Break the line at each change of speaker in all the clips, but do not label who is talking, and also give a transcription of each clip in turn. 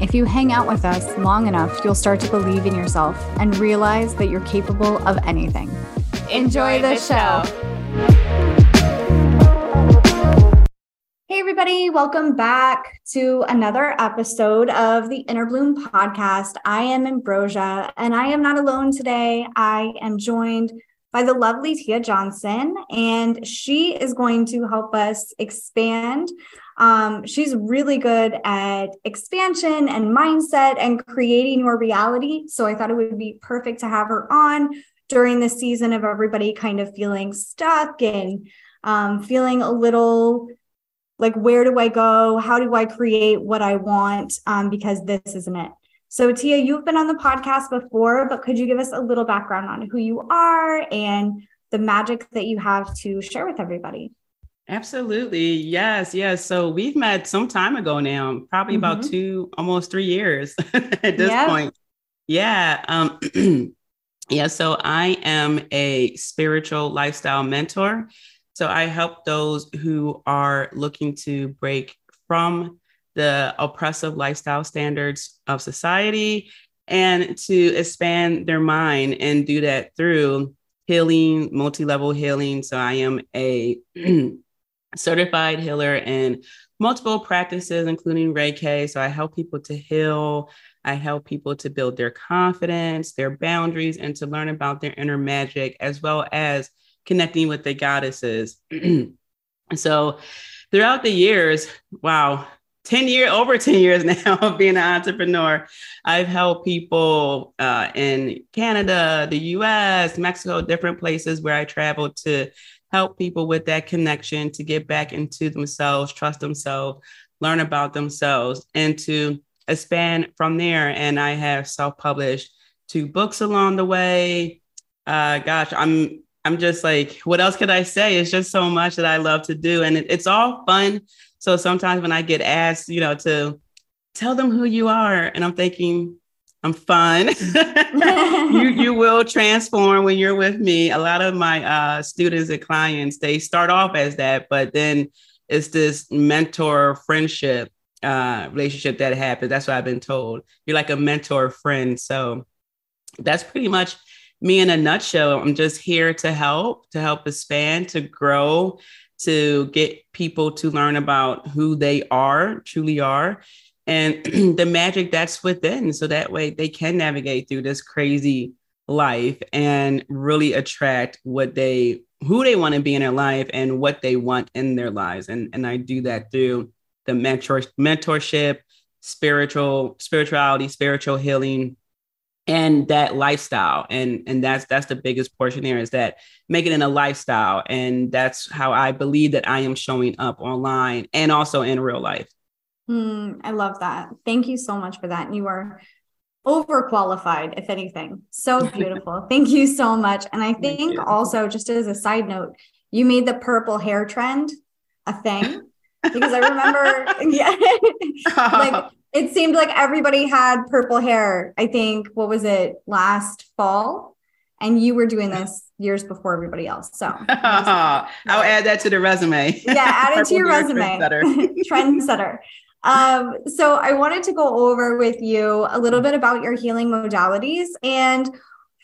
if you hang out with us long enough, you'll start to believe in yourself and realize that you're capable of anything. Enjoy, the, show. Hey, everybody, welcome back to another episode of the Inner Bloom podcast. I am Ambrosia, and I am not alone today. I am joined by the lovely Tia Johnson, and she is going to help us expand um, she's really good at expansion and mindset and creating your reality. So I thought it would be perfect to have her on during the season of everybody kind of feeling stuck and um, feeling a little like, where do I go? How do I create what I want? Um, because this isn't it. So, Tia, you've been on the podcast before, but could you give us a little background on who you are and the magic that you have to share with everybody?
Absolutely. Yes. Yes. So we've met some time ago now, probably mm-hmm. about two, almost three years at this yeah. point. Yeah. Um, yeah. So I am a spiritual lifestyle mentor. So I help those who are looking to break from the oppressive lifestyle standards of society and to expand their mind and do that through healing, multi level healing. So I am a certified healer in multiple practices, including Reiki. So I help people to heal. I help people to build their confidence, their boundaries, and to learn about their inner magic, as well as connecting with the goddesses. so throughout the years, wow, 10 years, over 10 years now of being an entrepreneur, I've helped people uh, in Canada, the US, Mexico, different places where I traveled to help people with that connection to get back into themselves, trust themselves, learn about themselves, and to expand from there. And I have self-published two books along the way. Uh, gosh, I'm I'm just like, what else could I say? It's just so much that I love to do, and it, it's all fun. So sometimes when I get asked, you know, to tell them who you are, and I'm thinking, I'm fun. you you will transform when you're with me. A lot of my uh, students and clients they start off as that, but then it's this mentor friendship uh, relationship that happens. That's what I've been told. You're like a mentor friend. So that's pretty much me in a nutshell. I'm just here to help, to help expand, to grow, to get people to learn about who they are, truly are, and the magic that's within. So that way they can navigate through this crazy life and really attract what they who they want to be in their life and what they want in their lives. And, and I do that through the mentor mentorship, spiritual, spirituality, spiritual healing, and that lifestyle. And, and that's that's the biggest portion there is that make it in a lifestyle. And that's how I believe that I am showing up online and also in real life.
Mm, I love that. Thank you so much for that. And you are overqualified, if anything. So beautiful. Thank you so much. And I think also, just as a side note, you made the purple hair trend a thing because I remember, yeah, like it seemed like everybody had purple hair. I think, what was it, last fall? And you were doing this years before everybody else. So
I'll add that to the resume.
Yeah, add it to your resume. Trendsetter. trendsetter. Um, so I wanted to go over with you a little bit about your healing modalities and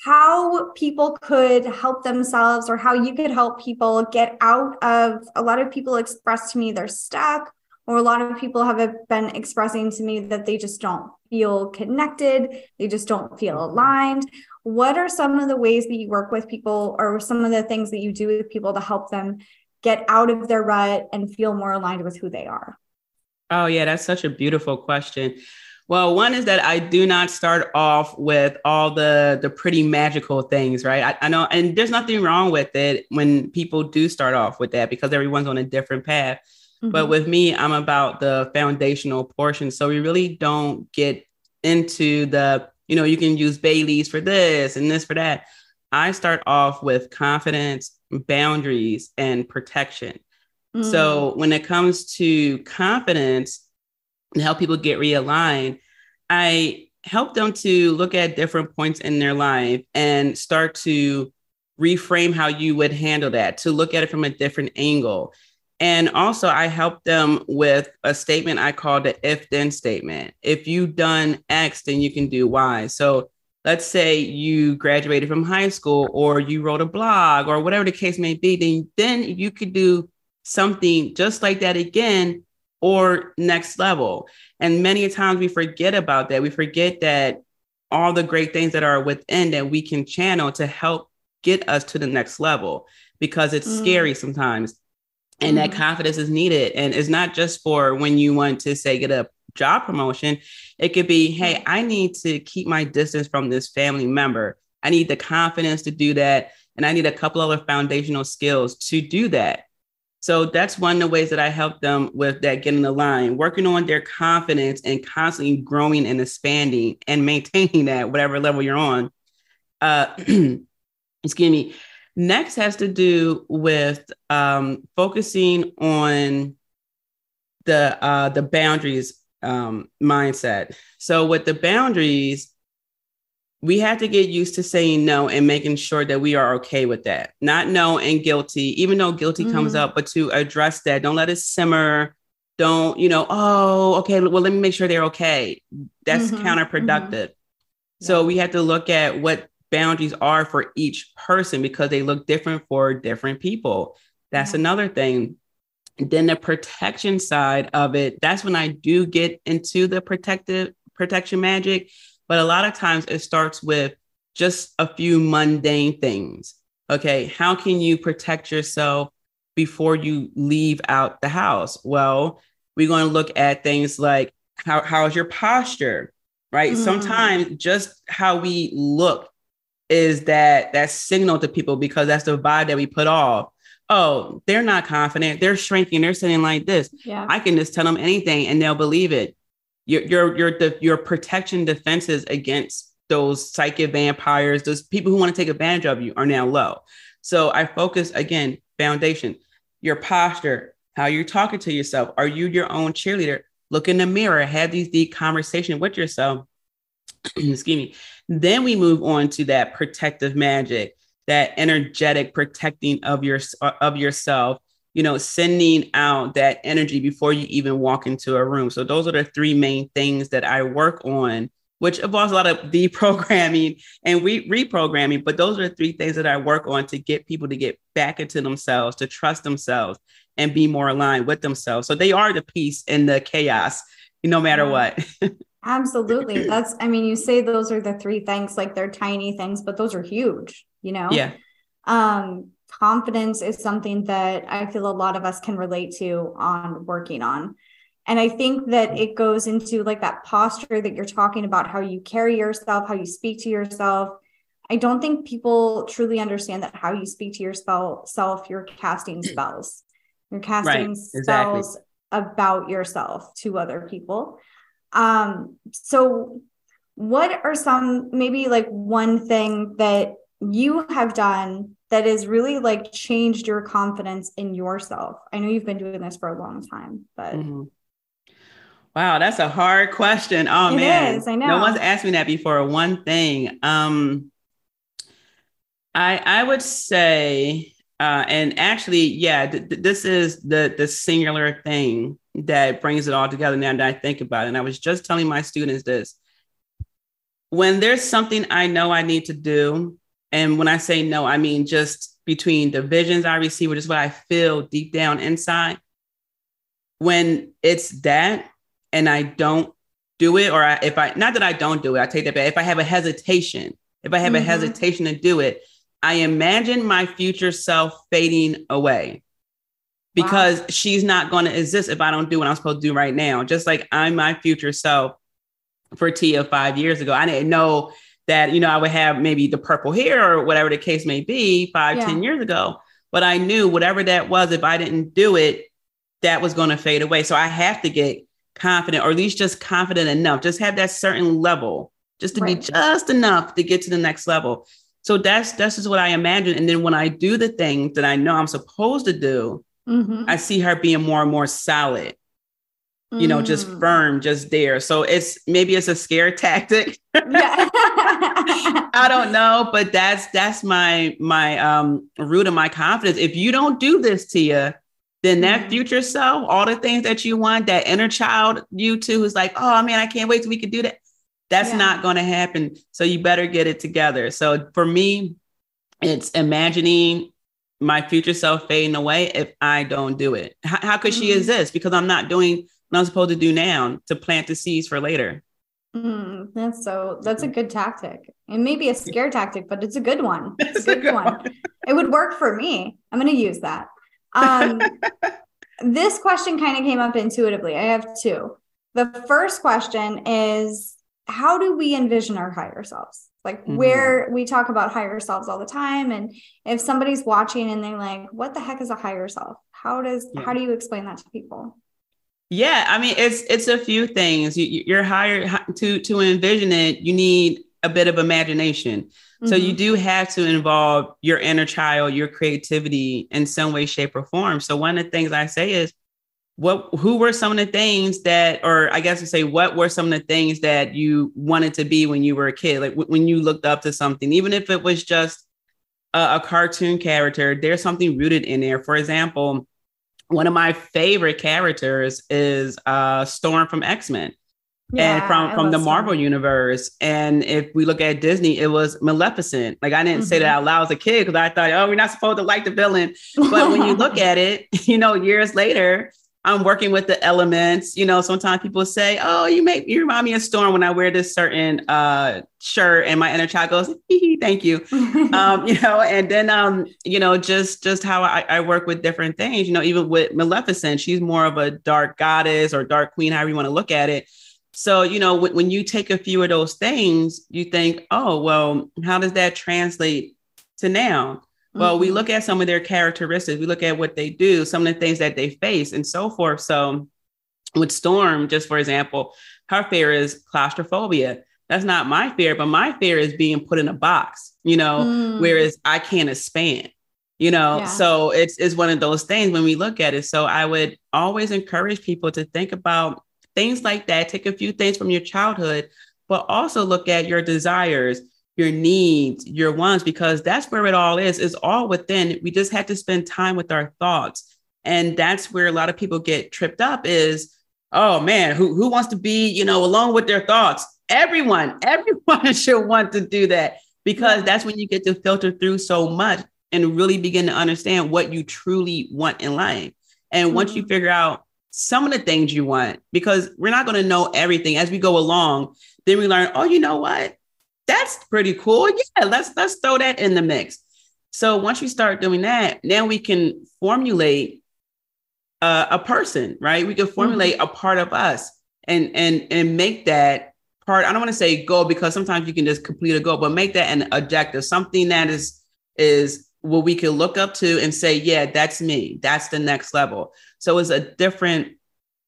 how people could help themselves or how you could help people get out of a lot of people express to me they're stuck or a lot of people have been expressing to me that they just don't feel connected they just don't feel aligned what are some of the ways that you work with people or some of the things that you do with people to help them get out of their rut and feel more aligned with who they are?
Oh, yeah, that's such a beautiful question. Well, one is that I do not start off with all the the pretty magical things, right? I, I, know, and there's nothing wrong with it when people do start off with that because everyone's on a different path. Mm-hmm. But with me, I'm about the foundational portion, so we really don't get into the, you know, you can use bay leaves for this and this for that. I start off with confidence, boundaries, and protection. Mm. So when it comes to confidence and help people get realigned, I help them to look at different points in their life and start to reframe how you would handle that, to look at it from a different angle. And also, I help them with a statement I call the if then statement. If you've done X, then you can do Y. So let's say you graduated from high school or you wrote a blog or whatever the case may be, then, then you could do something just like that again or next level. And many times we forget about that. We forget that all the great things that are within that we can channel to help get us to the next level because it's mm. scary sometimes. And mm. that confidence is needed. And it's not just for when you want to say get a job promotion. It could be, hey, mm. I need to keep my distance from this family member. I need the confidence to do that. And I need a couple other foundational skills to do that. So that's one of the ways that I help them with that getting the line, working on their confidence and constantly growing and expanding and maintaining that whatever level you're on. Uh, excuse me. Next has to do with um, focusing on the uh, the boundaries um, mindset. So with the boundaries, we have to get used to saying no and making sure that we are okay with that. Not no and guilty, even though guilty mm-hmm. comes up, but to address that. Don't let it simmer. Don't, you know, oh, okay, well, let me make sure they're okay. That's mm-hmm. counterproductive. Mm-hmm. So we have to look at what boundaries are for each person because they look different for different people. That's another thing. Then the protection side of it, that's when I do get into the protective protection magic but a lot of times it starts with just a few mundane things. Okay, how can you protect yourself before you leave out the house? Well, we're going to look at things like how how's your posture, right? Mm. Sometimes just how we look is that that signal to people because that's the vibe that we put off. Oh, they're not confident. They're shrinking. They're sitting like this. Yeah. I can just tell them anything and they'll believe it your your your your protection defenses against those psychic vampires, those people who want to take advantage of you are now low. So I focus again, foundation, your posture, how you're talking to yourself. Are you your own cheerleader? Look in the mirror, have these deep conversation with yourself. Excuse me. Then we move on to that protective magic, that energetic protecting of your of yourself you know, sending out that energy before you even walk into a room. So those are the three main things that I work on, which involves a lot of deprogramming and re- reprogramming. But those are the three things that I work on to get people to get back into themselves, to trust themselves and be more aligned with themselves. So they are the peace in the chaos, no matter what.
Absolutely. That's, I mean, you say those are the three things, like they're tiny things, but those are huge, you know?
Yeah.
Um, confidence is something that I feel a lot of us can relate to on working on. And I think that it goes into like that posture that you're talking about, how you carry yourself, how you speak to yourself. I don't think people truly understand that how you speak to yourself, self, you're casting spells. You're casting right, spells exactly. about yourself to other people. Um, so what are some maybe like one thing that you have done that has really like changed your confidence in yourself? I know you've been doing this for a long time, but mm-hmm.
Wow, that's a hard question. Oh
it
man,
is, I know.
No one's asked me that before. One thing, um, I I would say, uh, and actually, yeah, th- th- this is the the singular thing that brings it all together. Now that I think about it, and I was just telling my students this: when there's something I know I need to do, and when I say no, I mean just between the visions I receive, which is what I feel deep down inside. When it's that and I don't do it, or I, if I, not that I don't do it, I take that back. If I have a hesitation, if I have mm-hmm. a hesitation to do it, I imagine my future self fading away. because wow. she's not going to exist if I don't do what I'm supposed to do right now. Just like I'm my future self for Tia five years ago. I didn't know that, you know, I would have maybe the purple hair or whatever the case may be five, yeah. ten years ago. But I knew whatever that was, if I didn't do it, that was going to fade away. So I have to get confident, or at least just confident enough, just have that certain level, just to right. be just enough to get to the next level. So that's that's just what I imagine. And then when I do the things that I know I'm supposed to do, mm-hmm. I see her being more and more solid you know, just mm. firm, just there. So it's maybe it's a scare tactic. I don't know, but that's that's my my um root of my confidence. If you don't do this to you, then that mm. future self, all the things that you want, that inner child you too is like, oh man, I can't wait till we can do that. That's yeah. not going to happen. So you better get it together. So for me, it's imagining my future self fading away if I don't do it. How, how could mm-hmm. she exist? Because I'm not doing what I'm supposed to do now to plant the seeds for later.
Mm, that's so that's a good tactic. It may be a scare tactic, but it's a good one. It's a good, one. It would work for me. I'm going to use that. Um, this question kind of came up intuitively. I have two. The first question is how do we envision our higher selves? Like mm-hmm. where we talk about higher selves all the time and if somebody's watching and they're like what the heck is a higher self? How does yeah. how do you explain that to people?
Yeah, I mean it's it's a few things. You, you're hired to to envision it. You need a bit of imagination. Mm-hmm. So you mm-hmm. do have to involve your inner child, your creativity in some way, shape, or form. So one of the things I say is, what who were some of the things that, or I guess to say, what were some of the things that you wanted to be when you were a kid? Like w- when you looked up to something, even if it was just a, a cartoon character, there's something rooted in there. For example, one of my favorite characters is uh, Storm from X Men. Yeah, and from from the Marvel universe. And if we look at Disney, it was Maleficent. Like I didn't mm-hmm. say that mm-hmm. out loud as a kid because I thought, oh, we're not supposed to like the villain. But when you look at it, you know, years later, I'm working with the elements. You know, sometimes people say, "Oh, you make you remind me of Storm when I wear this certain uh, shirt," and my inner child goes, "Thank you," um, you know. And then, um, you know, just just how I, I, work with different things. You know, even with Maleficent, she's more of a dark goddess or dark queen, however you want to look at it. So, you know, w- when you take a few of those things, you think, "Oh, well, how does that translate to now?" Well, mm-hmm. we look at some of their characteristics, we look at what they do, some of the things that they face, and so forth. So, with Storm, just for example, her fear is claustrophobia. That's not my fear, but my fear is being put in a box, you know, mm. whereas I can't expand, you know. Yeah. So it's it's one of those things when we look at it. So I would always encourage people to think about things like that, take a few things from your childhood, but also look at your desires your needs, your wants, because that's where it all is. It's all within. We just have to spend time with our thoughts. And that's where a lot of people get tripped up is, oh man, who, who wants to be, you know, alone with their thoughts? Everyone, everyone should want to do that because that's when you get to filter through so much and really begin to understand what you truly want in life. And mm-hmm. once you mm-hmm. figure out some of the things you want, because we're not going to know everything as we go along, then we learn, oh, you know what? That's pretty cool. Yeah, let's let's throw that in the mix. So once we start doing that, now we can formulate uh, a person, right? We can formulate mm-hmm. a part of us and and and make that part. I don't want to say goal because sometimes you can just complete a goal, but make that an objective, something that is is what we can look up to and say, yeah, that's me. That's the next level. So it's a different.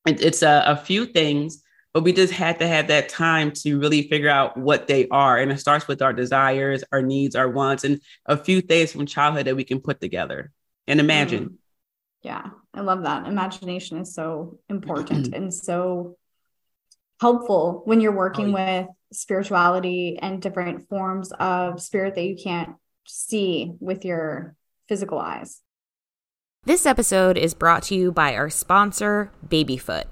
It's a, a few things but we just had to have that time to really figure out what they are and it starts with our desires our needs our wants and a few things from childhood that we can put together and imagine mm.
yeah i love that imagination is so important and so helpful when you're working oh, yeah. with spirituality and different forms of spirit that you can't see with your physical eyes
this episode is brought to you by our sponsor babyfoot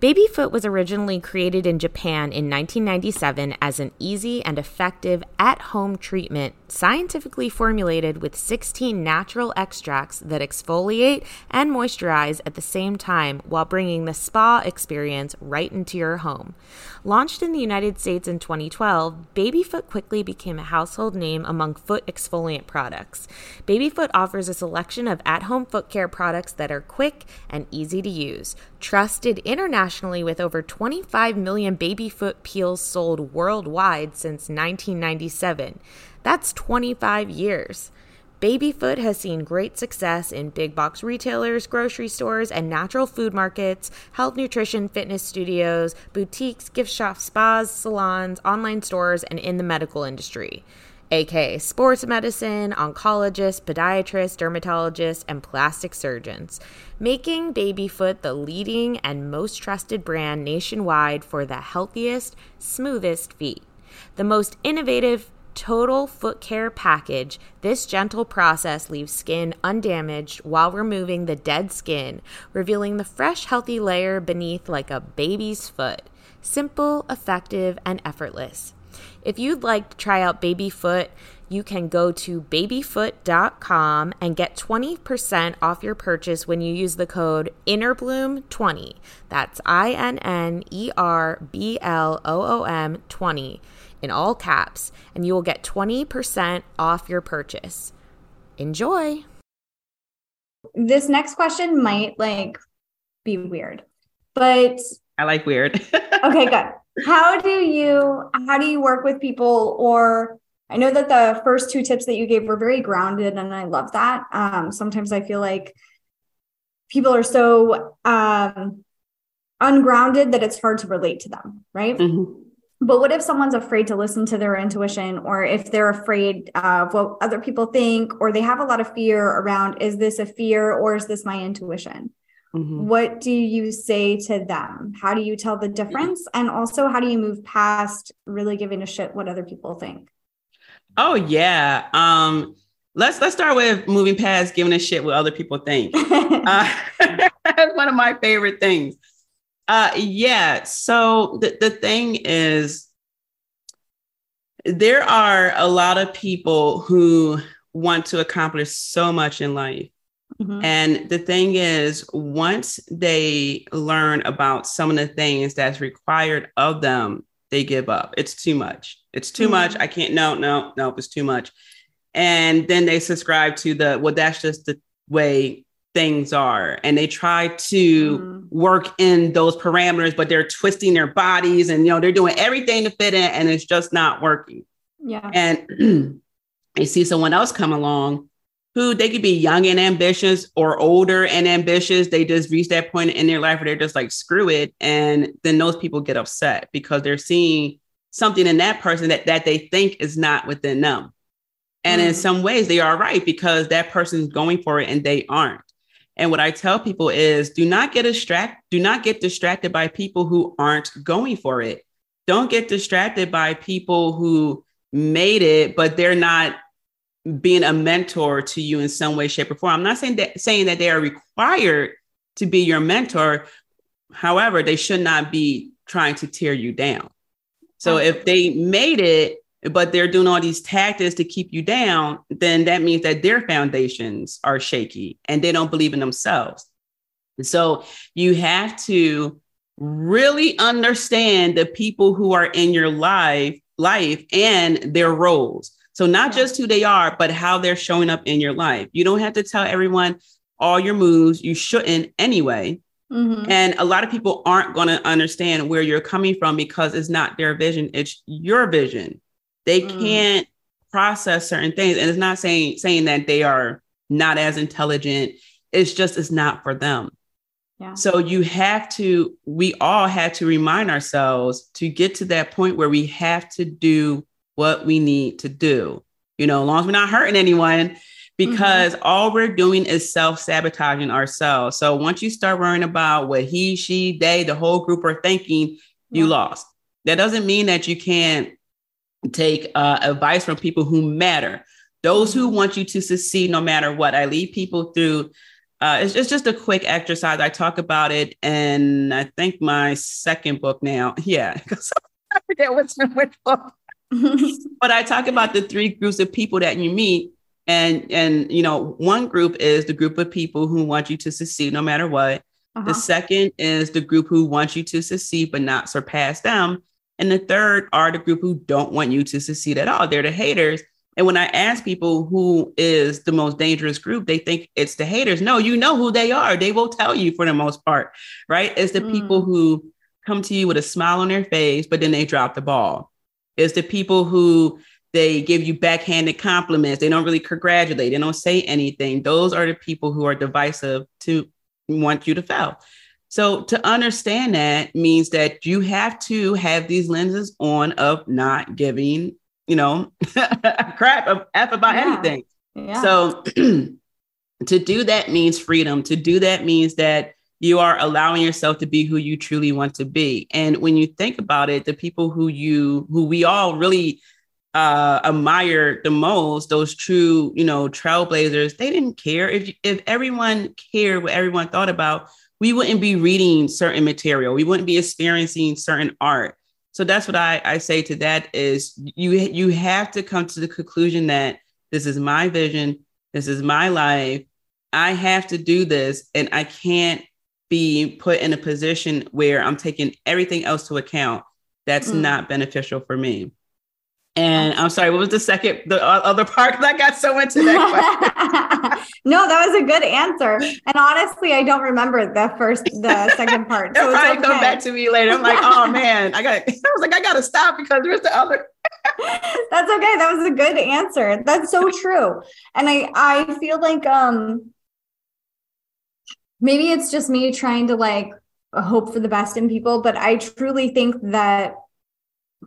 Babyfoot was originally created in Japan in 1997 as an easy and effective at home treatment scientifically formulated with 16 natural extracts that exfoliate and moisturize at the same time while bringing the spa experience right into your home. Launched in the United States in 2012, Babyfoot quickly became a household name among foot exfoliant products. Babyfoot offers a selection of at home foot care products that are quick and easy to use. Trusted internationally with over 25 million Babyfoot peels sold worldwide since 1997. That's 25 years. Babyfoot has seen great success in big box retailers, grocery stores, and natural food markets, health, nutrition, fitness studios, boutiques, gift shops, spas, salons, online stores, and in the medical industry aka sports medicine, oncologists, podiatrists, dermatologists, and plastic surgeons, making Babyfoot the leading and most trusted brand nationwide for the healthiest, smoothest feet. The most innovative total foot care package, this gentle process leaves skin undamaged while removing the dead skin, revealing the fresh, healthy layer beneath like a baby's foot. Simple, effective, and effortless. If you'd like to try out Babyfoot, you can go to babyfoot.com and get 20% off your purchase when you use the code INNERBLOOM20. That's I N N E R B L O O M 20 in all caps, and you will get 20% off your purchase. Enjoy.
This next question might like be weird, but
I like weird.
okay, good. How do you how do you work with people or I know that the first two tips that you gave were very grounded and I love that. Um, sometimes I feel like people are so um, ungrounded that it's hard to relate to them, right? Mm-hmm. But what if someone's afraid to listen to their intuition, or if they're afraid of what other people think, or they have a lot of fear around is this a fear or is this my intuition? Mm-hmm. What do you say to them? How do you tell the difference? And also, how do you move past really giving a shit what other people think?
Oh yeah. Um, let's let's start with moving past giving a shit what other people think. uh, that's one of my favorite things. Uh, yeah. So the, the thing is, there are a lot of people who want to accomplish so much in life. Mm-hmm. And the thing is, once they learn about some of the things that's required of them, they give up. It's too much. It's too mm-hmm. much. I can't, no, no, no, it's too much. And then they subscribe to the, well, that's just the way things are and they try to mm. work in those parameters but they're twisting their bodies and you know they're doing everything to fit in and it's just not working
yeah
and they see someone else come along who they could be young and ambitious or older and ambitious they just reach that point in their life where they're just like screw it and then those people get upset because they're seeing something in that person that, that they think is not within them and mm. in some ways they are right because that person's going for it and they aren't and what I tell people is do not get distracted, do not get distracted by people who aren't going for it. Don't get distracted by people who made it, but they're not being a mentor to you in some way, shape, or form. I'm not saying that saying that they are required to be your mentor. However, they should not be trying to tear you down. So if they made it but they're doing all these tactics to keep you down, then that means that their foundations are shaky and they don't believe in themselves. So you have to really understand the people who are in your life, life and their roles. So not just who they are, but how they're showing up in your life. You don't have to tell everyone all your moves. You shouldn't anyway. Mm-hmm. And a lot of people aren't going to understand where you're coming from because it's not their vision, it's your vision. They mm. can't process certain things. And it's not saying saying that they are not as intelligent. It's just it's not for them. Yeah. So you have to, we all had to remind ourselves to get to that point where we have to do what we need to do. You know, as long as we're not hurting anyone, because mm-hmm. all we're doing is self-sabotaging ourselves. So once you start worrying about what he, she, they, the whole group are thinking, you lost. That doesn't mean that you can't take uh, advice from people who matter, those who want you to succeed no matter what. I lead people through uh, it's, it's just a quick exercise. I talk about it and I think my second book now. Yeah, I forget what's in which book. but I talk about the three groups of people that you meet. And and you know, one group is the group of people who want you to succeed no matter what. Uh-huh. The second is the group who wants you to succeed but not surpass them. And the third are the group who don't want you to succeed at all. They're the haters. And when I ask people who is the most dangerous group, they think it's the haters. No, you know who they are. They will tell you for the most part, right? It's the mm. people who come to you with a smile on their face, but then they drop the ball. It's the people who they give you backhanded compliments. They don't really congratulate. They don't say anything. Those are the people who are divisive to want you to fail. So to understand that means that you have to have these lenses on of not giving you know, crap of F about yeah. anything. Yeah. So to do that means freedom. To do that means that you are allowing yourself to be who you truly want to be. And when you think about it, the people who you who we all really uh, admire the most, those true, you know, trailblazers, they didn't care if if everyone cared what everyone thought about. We wouldn't be reading certain material. We wouldn't be experiencing certain art so that's what I, I say to that is you you have to come to the conclusion that this is my vision, this is my life. I have to do this, and I can't be put in a position where I'm taking everything else to account. That's mm. not beneficial for me. And I'm sorry, what was the second, the other part? that got so into that.
no, that was a good answer. And honestly, I don't remember the first, the second part.
So It'll probably okay. come back to me later. I'm like, oh man, I got. I was like, I got to stop because there's the other.
That's okay. That was a good answer. That's so true. And I, I feel like, um, maybe it's just me trying to like hope for the best in people, but I truly think that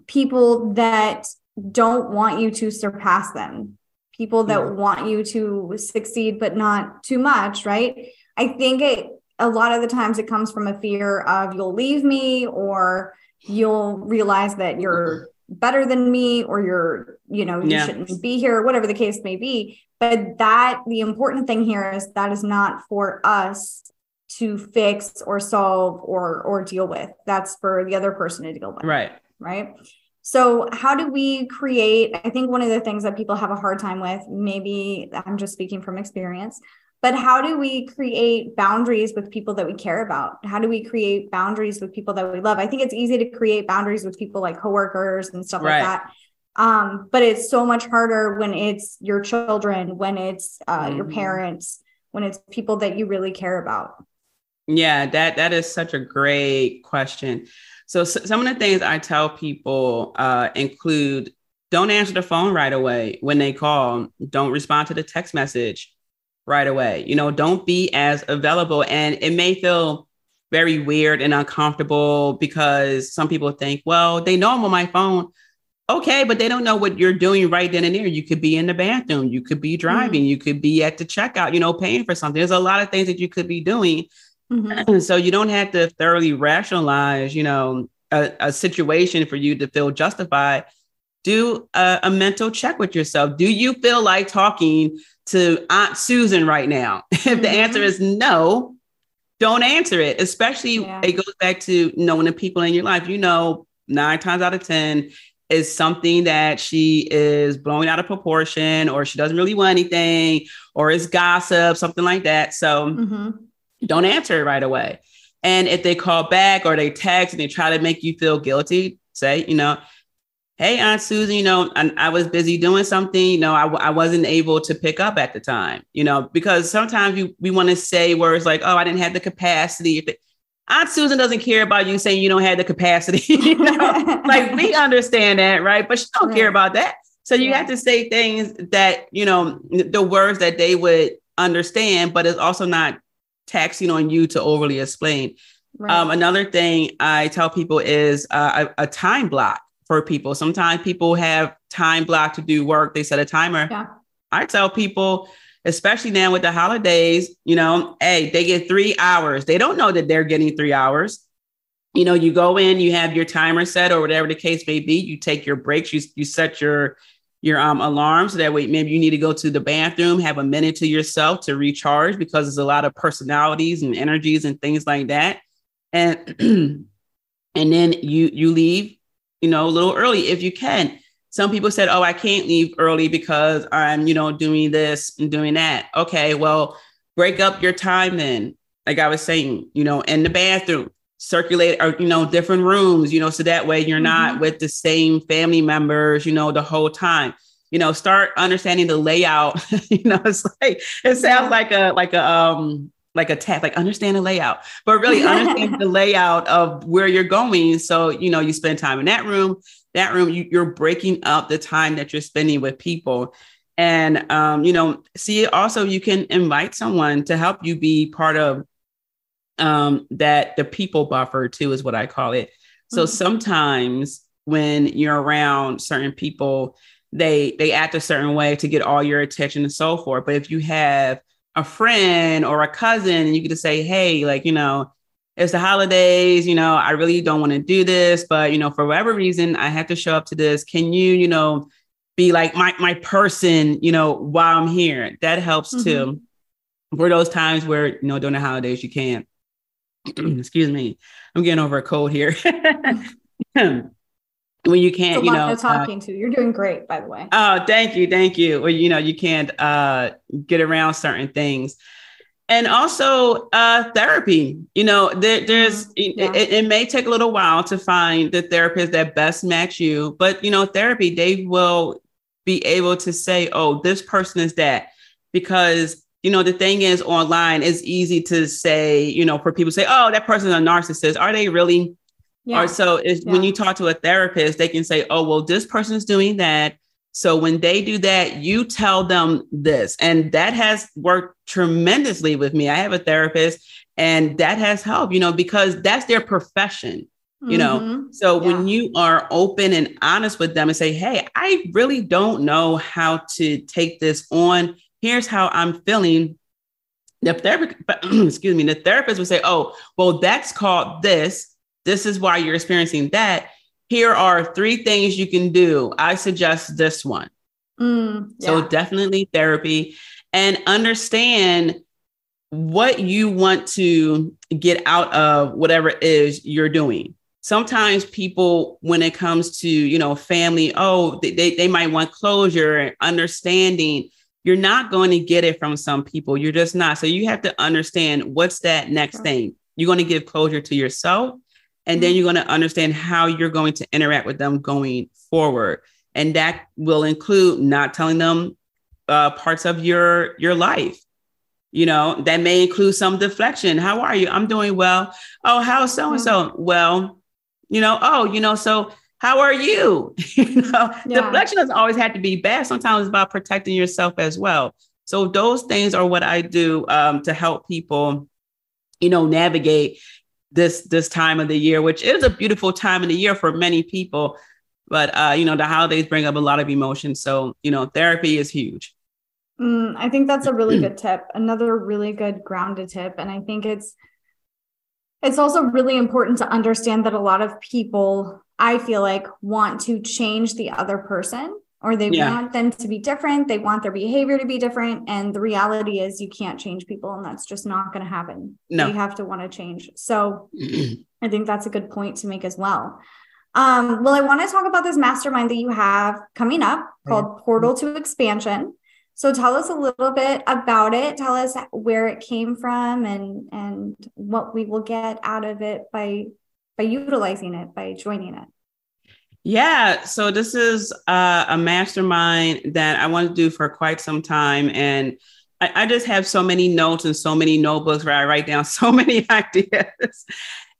people that don't want you to surpass them people that yeah. want you to succeed but not too much right i think it a lot of the times it comes from a fear of you'll leave me or you'll realize that you're better than me or you're you know you yeah. shouldn't be here whatever the case may be but that the important thing here is that is not for us to fix or solve or or deal with that's for the other person to deal with
right
right so, how do we create? I think one of the things that people have a hard time with, maybe I'm just speaking from experience, but how do we create boundaries with people that we care about? How do we create boundaries with people that we love? I think it's easy to create boundaries with people like coworkers and stuff right. like that. Um, but it's so much harder when it's your children, when it's uh, mm-hmm. your parents, when it's people that you really care about.
Yeah, that that is such a great question. So, some of the things I tell people uh, include don't answer the phone right away when they call. Don't respond to the text message right away. You know, don't be as available. And it may feel very weird and uncomfortable because some people think, well, they know I'm on my phone. Okay, but they don't know what you're doing right then and there. You could be in the bathroom, you could be driving, mm-hmm. you could be at the checkout, you know, paying for something. There's a lot of things that you could be doing Mm-hmm. So you don't have to thoroughly rationalize, you know, a, a situation for you to feel justified. Do a, a, mental check with yourself. Do you feel like talking to Aunt Susan right now? if mm-hmm. the answer is no, don't answer it. Especially yeah. it goes back to knowing the people in your life. You know, nine times out of 10, is something that she is blowing out of proportion or she doesn't really want anything or it's gossip, something like that. So mm-hmm don't answer it right away. And if they call back or they text and they try to make you feel guilty, say, you know, hey, Aunt Susan, you know, I, I was busy doing something, you know, I, I wasn't able to pick up at the time, you know, because sometimes you, we want to say words like, oh, I didn't have the capacity. Aunt Susan doesn't care about you saying you don't have the capacity. you know? like we understand that, right? But she don't right. care about that. So you yeah. have to say things that, you know, the words that they would understand, but it's also not taxing on you to overly explain. Right. Um, another thing I tell people is uh, a, a, time block for people. Sometimes people have time block to do work. They set a timer. Yeah. I tell people, especially now with the holidays, you know, hey, they get three hours. They don't know that they're getting three hours. You know, you go in, you have your timer set or whatever the case may be. You take your breaks. You you set your your um, alarm so that way maybe you need to go to the bathroom have a minute to yourself to recharge because there's a lot of personalities and energies and things like that and and then you you leave you know a little early if you can some people said oh i can't leave early because i'm you know doing this and doing that. Okay well break up your time then like i was saying you know in the bathroom circulate or you know different rooms you know so that way you're mm-hmm. not with the same family members you know the whole time. You know start understanding the layout you know it's like it sounds like a like a um like a tap like understand the layout but really understand the layout of where you're going. So you know you spend time in that room that room you, you're breaking up the time that you're spending with people and um, you know see also you can invite someone to help you be part of um, that the people buffer too is what I call it. So mm-hmm. sometimes when you're around certain people, they they act a certain way to get all your attention and so forth. But if you have a friend or a cousin and you get to say, hey, like, you know, it's the holidays, you know, I really don't want to do this, but you know, for whatever reason, I have to show up to this. Can you, you know, be like my my person, you know, while I'm here? That helps mm-hmm. too. For those times where, you know, during the holidays you can't. excuse me, I'm getting over a cold here. when you can't, you know,
talking uh, to you're doing great, by the way.
Oh, thank you, thank you. Well, you know, you can't uh, get around certain things, and also uh, therapy. You know, there, there's mm-hmm. yeah. it, it, may take a little while to find the therapist that best match you, but you know, therapy they will be able to say, oh, this person is that because you know, the thing is online, it's easy to say, you know, for people to say, oh, that person's a narcissist. Are they really? Yeah. Or so yeah. when you talk to a therapist, they can say, oh, well, this person's doing that. So when they do that, you tell them this. And that has worked tremendously with me. I have a therapist and that has helped, you know, because that's their profession, you know. Mm-hmm. So yeah. when you are open and honest with them and say, hey, I really don't know how to take this on here's how I'm feeling. The therapist, excuse me, the therapist would say, oh, well, that's called this. This is why you're experiencing that. Here are three things you can do. I suggest this one. Mm, yeah. So definitely therapy and understand what you want to get out of whatever it is you're doing sometimes people when it comes to you know family oh they, they might want closure and understanding you're not going to get it from some people. You're just not. So you have to understand what's that next thing. You're going to give closure to yourself, and then mm-hmm. you're going to understand how you're going to interact with them going forward. And that will include not telling them uh, parts of your your life. You know, that may include some deflection. How are you? I'm doing well. Oh, how's so and so? Well, you know, oh, you know, so how are you? you know, yeah. deflection doesn't always have to be bad. Sometimes it's about protecting yourself as well. So those things are what I do um, to help people, you know, navigate this this time of the year, which is a beautiful time of the year for many people. But uh, you know, the holidays bring up a lot of emotion. So you know, therapy is huge.
Mm, I think that's a really good tip. Another really good grounded tip, and I think it's it's also really important to understand that a lot of people I feel like want to change the other person or they yeah. want them to be different. They want their behavior to be different. And the reality is you can't change people and that's just not going to happen. No. You have to want to change. So I think that's a good point to make as well. Um, well, I want to talk about this mastermind that you have coming up called Portal to Expansion. So tell us a little bit about it. Tell us where it came from and and what we will get out of it by by utilizing it, by joining it?
Yeah, so this is uh, a mastermind that I want to do for quite some time. And I, I, just have so many notes and so many notebooks where I write down so many ideas.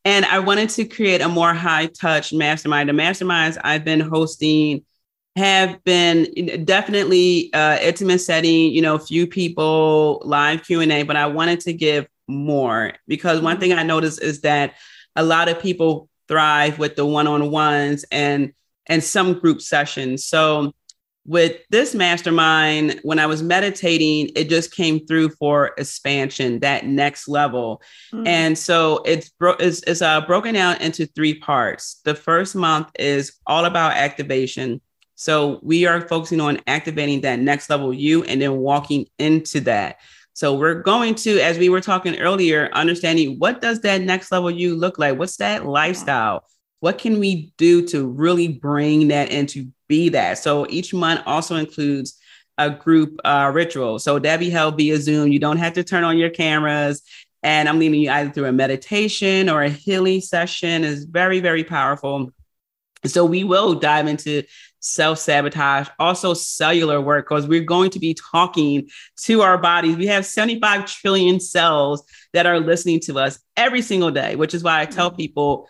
And I wanted to create a more high touch mastermind. The masterminds I've been hosting have been definitely uh, intimate setting, you know, few people, live Q&A, but I wanted to give more because one thing I noticed is that a lot of people thrive with the one-on-ones and and some group sessions. So with this mastermind, when I was meditating, it just came through for expansion, that next level. Mm-hmm. And so it's, bro- it's, it's uh, broken out into three parts. The first month is all about activation. So we are focusing on activating that next level you and then walking into that. So we're going to, as we were talking earlier, understanding what does that next level you look like? What's that lifestyle? What can we do to really bring that and to be that? So each month also includes a group uh, ritual. So be held via Zoom. You don't have to turn on your cameras. And I'm leading you either through a meditation or a healing session. is very, very powerful. So we will dive into self sabotage, also cellular work, because we're going to be talking to our bodies. We have 75 trillion cells that are listening to us every single day, which is why I tell mm-hmm. people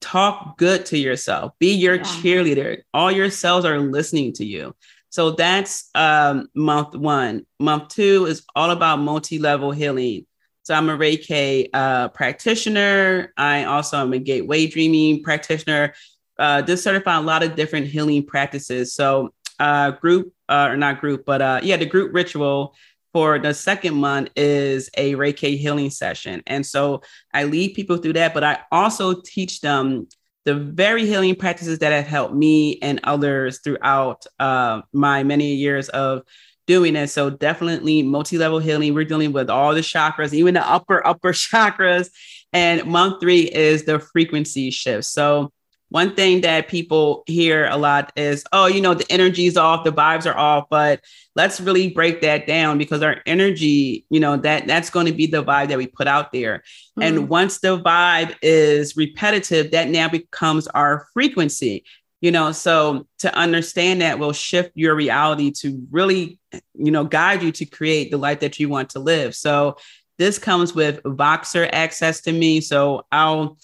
talk good to yourself, be your yeah. cheerleader. All your cells are listening to you. So that's um, month one. Month two is all about multi level healing. So I'm a Reiki uh, practitioner. I also am a gateway dreaming practitioner uh, just certify a lot of different healing practices. So, uh, group uh, or not group, but uh, yeah, the group ritual for the second month is a Reiki healing session. And so I lead people through that, but I also teach them the very healing practices that have helped me and others throughout uh, my many years of doing it. So definitely multi-level healing. We're dealing with all the chakras, even the upper, upper chakras. And month three is the frequency shift. So one thing that people hear a lot is, oh, you know, the energy's off, the vibes are off, but let's really break that down because our energy, you know, that that's going to be the vibe that we put out there. Mm-hmm. And once the vibe is repetitive, that now becomes our frequency. You know, so to understand that will shift your reality to really, you know, guide you to create the life that you want to live. So this comes with Voxer access to me. So I'll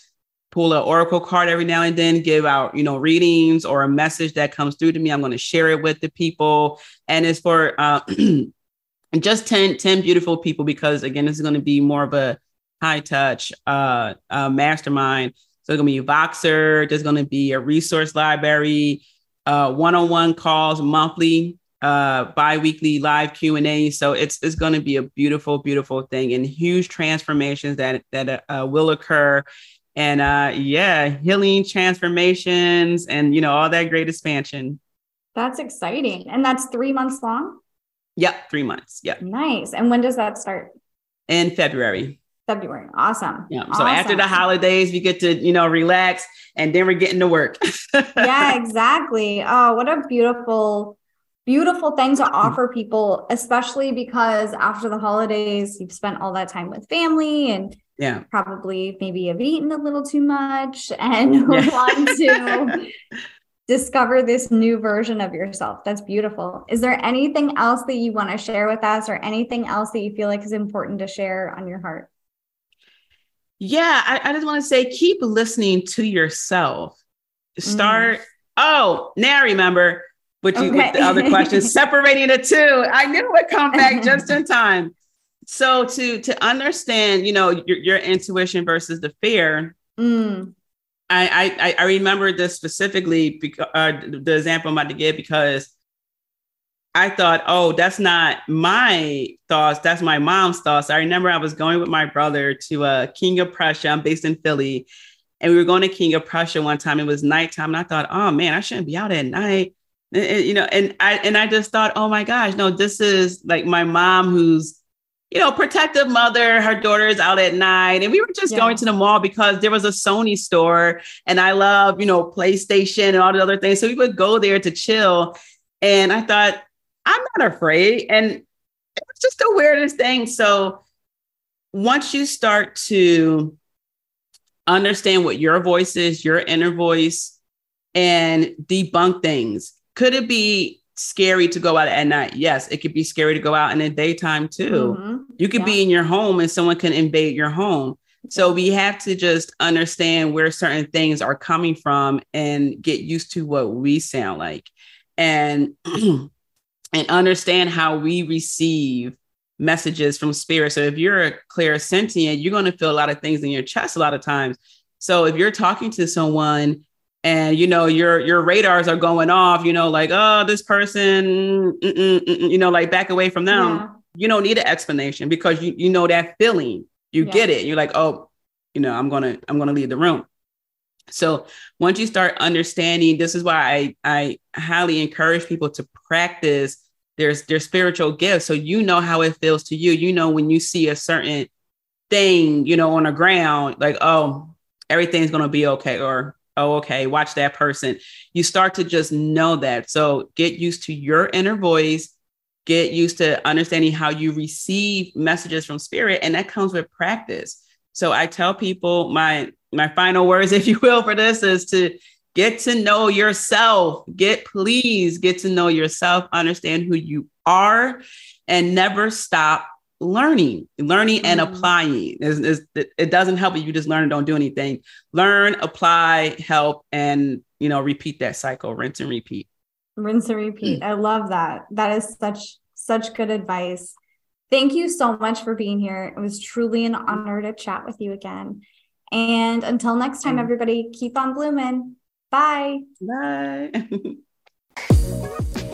pull an oracle card every now and then give out you know readings or a message that comes through to me i'm going to share it with the people. And it's for uh, just 10 10 beautiful people because again this is going to be more of a high touch uh, uh, mastermind. So it's going to be voxer there's going to be a resource library uh, one-on-one calls monthly uh, bi-weekly live q&a so it's, it's going to be a beautiful beautiful thing and huge transformations that that uh, will occur and uh yeah healing transformations and you know all that great expansion.
That's exciting. And that's three months long?
Yep three months. Yep.
Nice. And when does that start?
In february.
February. Awesome.
Yeah.
Awesome.
so after the holidays we get to you know relax and then we're getting to work.
Yeah exactly. Oh what a beautiful beautiful thing to offer people especially because after the holidays you've spent all that time with family and
yeah.
Probably maybe have eaten a little too much and yeah. want to discover this new version of yourself. That's beautiful. Is there anything else that you want to share with us or anything else that you feel like is important to share on your heart?
Yeah i, I just want to say keep listening to yourself. Start mm. oh now remember what you okay. with the other questions separating the two. I knew it would come back just in time so to to understand you know your, your intuition versus the fear mm. I, I i remember this specifically because uh, the example i'm about to give because i thought oh that's not my thoughts that's my mom's thoughts. I remember i was going with my brother to uh king of prussia. I'm based in philly. And we were going to king of prussia one time. It was nighttime. And i thought oh man i shouldn't be out at night. And, you know and i and i just thought oh my gosh no this is like my mom who's you know, protective mother, her daughter is out at night. And we were just yeah. going to the mall because there was a Sony store and I love, you know, PlayStation and all the other things. So we would go there to chill. And I thought, I'm not afraid. And it was just the weirdest thing. So once you start to understand what your voice is, your inner voice, and debunk things, could it be scary to go out at night. Yes, it could be scary to go out in the daytime too. Mm-hmm. You could yeah. be in your home and someone can invade your home. So we have to just understand where certain things are coming from and get used to what we sound like and and understand how we receive messages from spirit. So if you're a clairsentient, you're going to feel a lot of things in your chest a lot of times. So if you're talking to someone and you know your your radars are going off you know like oh this person mm-mm, mm-mm, you know like back away from them yeah. you don't need an explanation because you you know that feeling you yeah. get it you're like oh you know i'm gonna i'm gonna leave the room So once you start understanding, this is why I, I highly encourage people to practice their, their spiritual gifts. So you know how it feels to you. You know, when you see a certain thing, you know, on the ground, like, oh, everything's going to be okay. Or, oh, okay, watch that person. You start to just know that. So get used to your inner voice, get used to understanding how you receive messages from spirit. And that comes with practice. So I tell people my my final words, if you will, for this is to get to know yourself. Get please get to know yourself, understand who you are, and never stop learning, learning mm and applying. Is, it doesn't help if you just learn and don't do anything. Learn, apply, help, and you know, repeat that cycle, rinse and repeat.
Rinse and repeat. Mm. I love that. That is such such good advice. Thank you so much for being here. It was truly an honor to chat with you again. And until next time, mm. everybody, keep on blooming. Bye.
Bye.